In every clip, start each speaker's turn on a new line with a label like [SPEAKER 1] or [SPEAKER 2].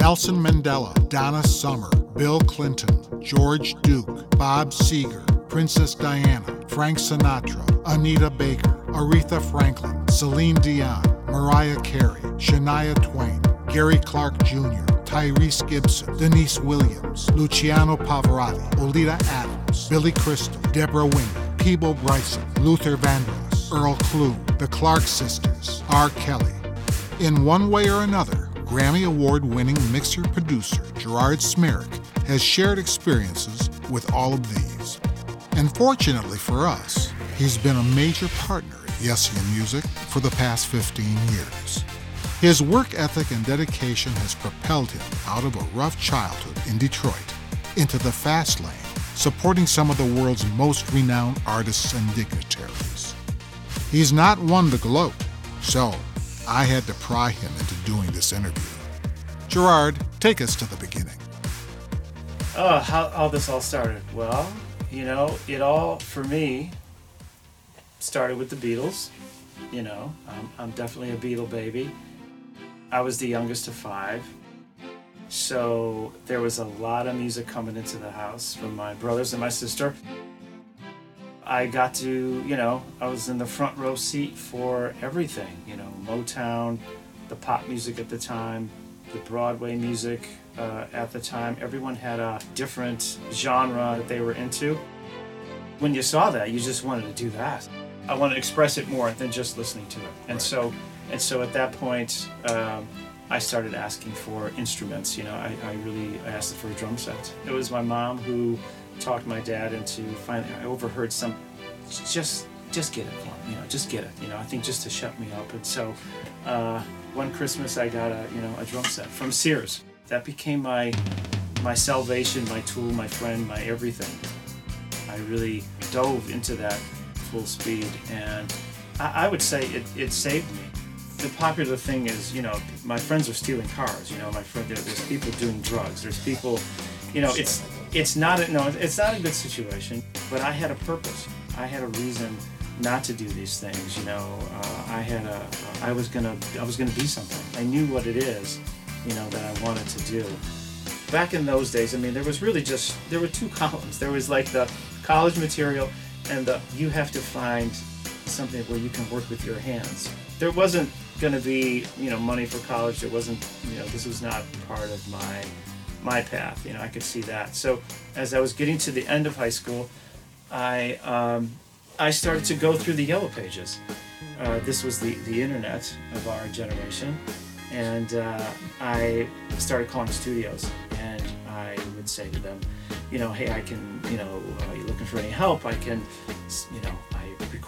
[SPEAKER 1] Nelson Mandela, Donna Summer, Bill Clinton, George Duke, Bob Seger, Princess Diana, Frank Sinatra, Anita Baker, Aretha Franklin, Celine Dion, Mariah Carey, Shania Twain, Gary Clark Jr., Tyrese Gibson, Deniece Williams, Luciano Pavarotti, Oleta Adams, Billy Crystal, Deborah Winger, Peabo Bryson, Luther Vandross, Earl Klugh, the Clark Sisters, R. Kelly. In one way or another, Grammy Award winning mixer producer Gerard Smerek has shared experiences with all of these. And fortunately for us, he's been a major partner at Yessian Music for the past 15 years. His work ethic and dedication has propelled him out of a rough childhood in Detroit into the fast lane, supporting some of the world's most renowned artists and dignitaries. He's not one to gloat, so I had to pry him into doing this interview. Gerard, take us to the beginning.
[SPEAKER 2] Oh, how, how this all started? Well, you know, it all, for me, started with the Beatles. You know, I'm, I'm definitely a Beatle baby. I was the youngest of five. So there was a lot of music coming into the house from my brothers and my sister. I got to, you know, I was in the front row seat for everything, you know, Motown, the pop music at the time, the Broadway music uh, at the time. Everyone had a different genre that they were into. When you saw that, you just wanted to do that. I wanted to express it more than just listening to it. And
[SPEAKER 1] Right.
[SPEAKER 2] so and so at that point, um, I started asking for instruments. You know, I, I really I asked for a drum set. It was my mom who talked my dad into finally. I overheard some, just just get it for him. You know, just get it. You know, I think just to shut me up. And so, uh, one Christmas I got a you know a drum set from Sears. That became my my salvation, my tool, my friend, my everything. I really dove into that full speed, and I, I would say it, it saved me. The popular thing is, you know, my friends are stealing cars. You know, my friend, there's people doing drugs. There's people, you know, it's it's not a no, it's not a good situation. But I had a purpose. I had a reason not to do these things. You know, uh, I had a, I was gonna, I was gonna be something. I knew what it is, you know, that I wanted to do back in those days, I mean, there was really just there were two columns. There was like the college material and the you have to find something where you can work with your hands. There wasn't going to be you know money for college. There wasn't you know this was not part of my my path. You know I could see that. So as I was getting to the end of high school, I um, I started to go through the yellow pages. Uh, this was the the internet of our generation, and uh, I started calling studios, and I would say to them, you know, hey, I can, you know, are you looking for any help? I can, you know,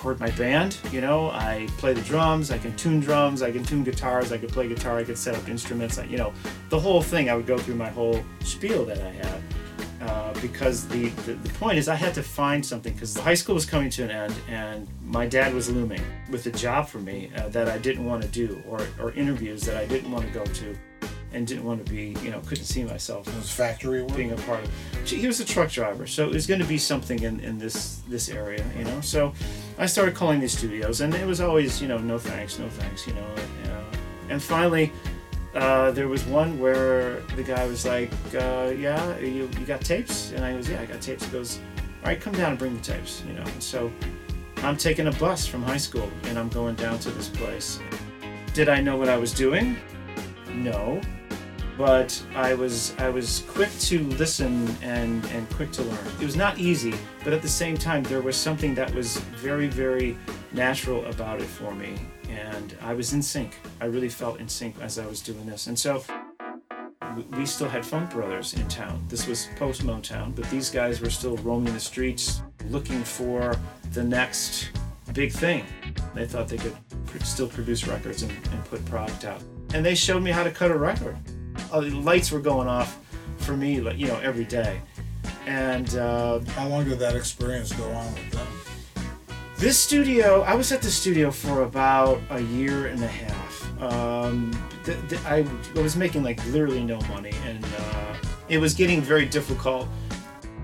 [SPEAKER 2] record my band, you know, I play the drums, I can tune drums, I can tune guitars, I could play guitar, I could set up instruments, you know, the whole thing. I would go through my whole spiel that I had. Uh, because the, the, the point is I had to find something because the high school was coming to an end and my dad was looming with a job for me uh, that I didn't want to do or, or interviews that I didn't want to go to and didn't want to be you know couldn't see myself
[SPEAKER 1] It was factory work.
[SPEAKER 2] being a part of he was a truck driver so it was going to be something in, in this this area you know so I started calling these studios and it was always you know no thanks no thanks you know uh, and finally uh, there was one where the guy was like, uh, "Yeah, you, you got tapes?" And I goes, "Yeah, I got tapes." He goes, "All right, come down and bring the tapes." You know. And so I'm taking a bus from high school and I'm going down to this place. Did I know what I was doing? No, but I was I was quick to listen and and quick to learn. It was not easy, but at the same time there was something that was very very natural about it for me, and I was in sync. I really felt in sync as I was doing this, and so we- still had Funk Brothers in town. This was post Motown, but these guys were still roaming the streets looking for the next big thing. They thought they could still produce records and, and put product out. And they showed me how to cut a record. Uh, lights were going off for me, like, you know, every day. And uh,
[SPEAKER 1] How long did that experience go on with them?
[SPEAKER 2] this studio, I was at the studio for about a year and a half. Um, th- th- I, I was making like literally no money, and uh, it was getting very difficult.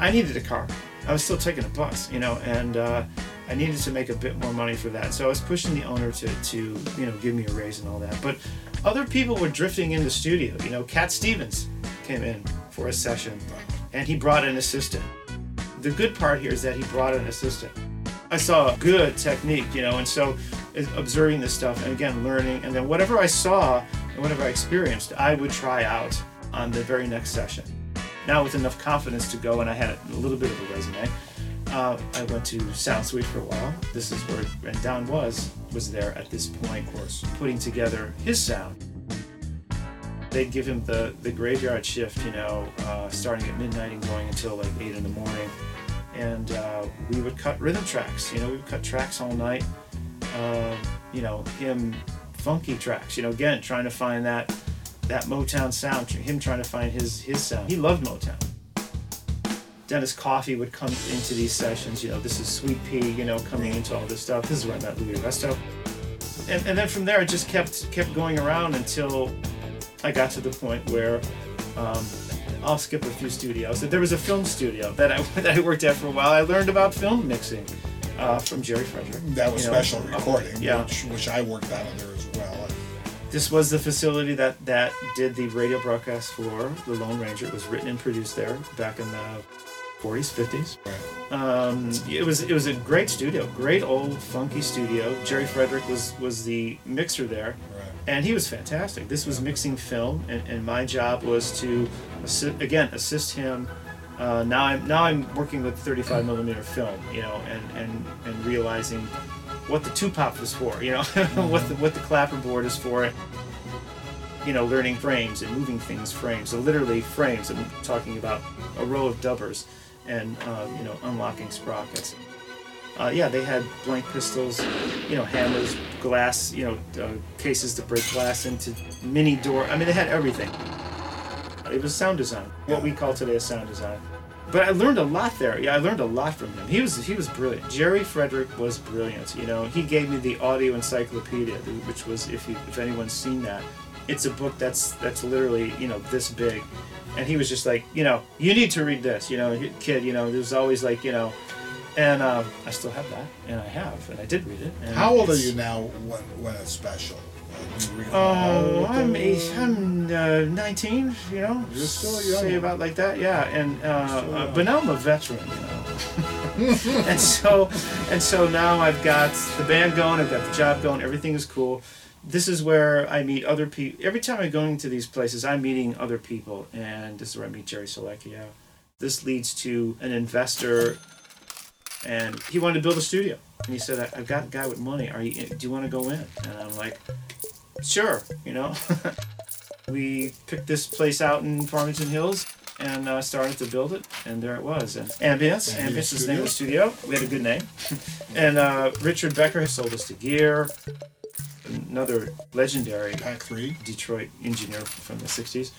[SPEAKER 2] I needed a car. I was still taking a bus, you know, and uh, I needed to make a bit more money for that. So I was pushing the owner to, to you know, give me a raise and all that. But other people were drifting in the studio. You know, Cat Stevens came in for a session and he brought an assistant. The good part here is that he brought an assistant. I saw good technique, you know, and so observing this stuff and again learning and then whatever I saw and whatever I experienced, I would try out on the very next session. Now with enough confidence to go and I had a little bit of a resume, uh, I went to Sound Suite for a while. This is where and Don Was was there at this point, of course, putting together his sound. They'd give him the the graveyard shift, you know, uh, starting at midnight and going until like eight in the morning, and uh, we would cut rhythm tracks. You know, we would cut tracks all night. Uh, you know, him funky tracks. You know, again trying to find that that Motown sound. Him trying to find his his sound. He loved Motown. Dennis Coffey would come into these sessions. You know, this is Sweet Pea. You know, coming into all this stuff. This is where I met Louis Resto. And, and then from there, it just kept kept going around until I got to the point where um, I'll skip a few studios. There was a film studio that I that I worked at for a while. I learned about film mixing uh, from Jerry Frederick.
[SPEAKER 3] That was
[SPEAKER 2] you know,
[SPEAKER 3] special recording,
[SPEAKER 2] yeah.
[SPEAKER 3] which, which I worked out under as well.
[SPEAKER 2] This was the facility that that did the radio broadcast for the Lone Ranger. It was written and produced there back in the 40s, 50s.
[SPEAKER 3] Right.
[SPEAKER 2] Um, it was it was a great studio, great old funky studio. Jerry Frederick was was the mixer there,
[SPEAKER 3] Right.
[SPEAKER 2] and he was fantastic. This was mixing film, and, and my job was to assi- again assist him. Uh, now I'm now I'm working with 35 millimeter film, you know, and and and realizing what the two pop is for, you know, what the what the clapperboard is for. You know, learning frames and moving things frames. So literally frames. I'm talking about a row of dubbers and uh, you know unlocking sprockets. Uh, yeah, they had blank pistols, you know, hammers, glass, you know, uh, cases to break glass into, mini door. I mean, they had everything. It was sound design, what we call today a sound design. But I learned a lot there. Yeah, I learned a lot from him. He was he was brilliant. Jerry Frederick was brilliant. You know, he gave me the audio encyclopedia, which was if you if anyone's seen that, it's a book that's that's literally you know this big, and he was just like you know you need to read this. You know, kid. You know, there's always like you know, and um, I still have that, and I have, and I did read it. And
[SPEAKER 3] How old are you now when, when it's special? Like, do you recall
[SPEAKER 2] Oh,
[SPEAKER 3] old
[SPEAKER 2] I'm eight. I'm uh, 19, you know.
[SPEAKER 3] You're still young.
[SPEAKER 2] Say about like that, yeah. And uh, uh, but now I'm a veteran, you know. and so, and so now I've got the band going, I've got the job going, everything is cool. This is where I meet other people. Every time I go into these places, I'm meeting other people, and this is where I meet Jerry Selecchio. This leads to an investor, and he wanted to build a studio. And he said, "I- "I've got a guy with money. Are you? Do you want to go in?" And I'm like, sure, you know. we picked this place out in Farmington Hills and uh, started to build it, and there it was. And Ambience,
[SPEAKER 3] Ambience
[SPEAKER 2] Ambience is the name of the studio. We had a good name. and uh, Richard Becker sold us to Gear, another legendary
[SPEAKER 3] Pack three.
[SPEAKER 2] Detroit engineer from the 60s.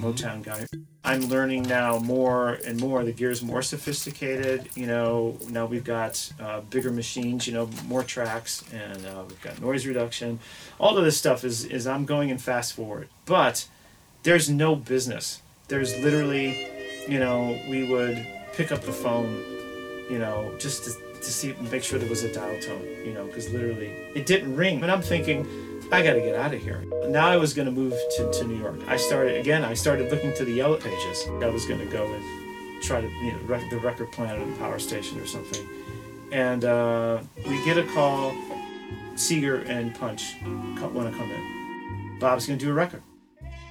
[SPEAKER 2] Motown guy. I'm learning now more and more. The gear's more sophisticated. You know, now we've got uh, bigger machines. You know, more tracks, and uh, we've got noise reduction. All of this stuff is is I'm going in fast forward. But there's no business. There's literally, you know, we would pick up the phone, you know, just to, to see make sure there was a dial tone. You know, because literally it didn't ring. And I'm thinking. I got to get out of here. Now I was going to move to, to New York. I started, again, I started looking to the Yellow Pages. I was going to go and try to, you know, rec- the record plant or the power station or something. And uh, we get a call, Seger and Punch want to come in. Bob's going to do a record.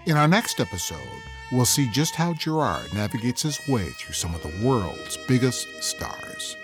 [SPEAKER 1] In our next episode, we'll see just how Gerard navigates his way through some of the world's biggest stars.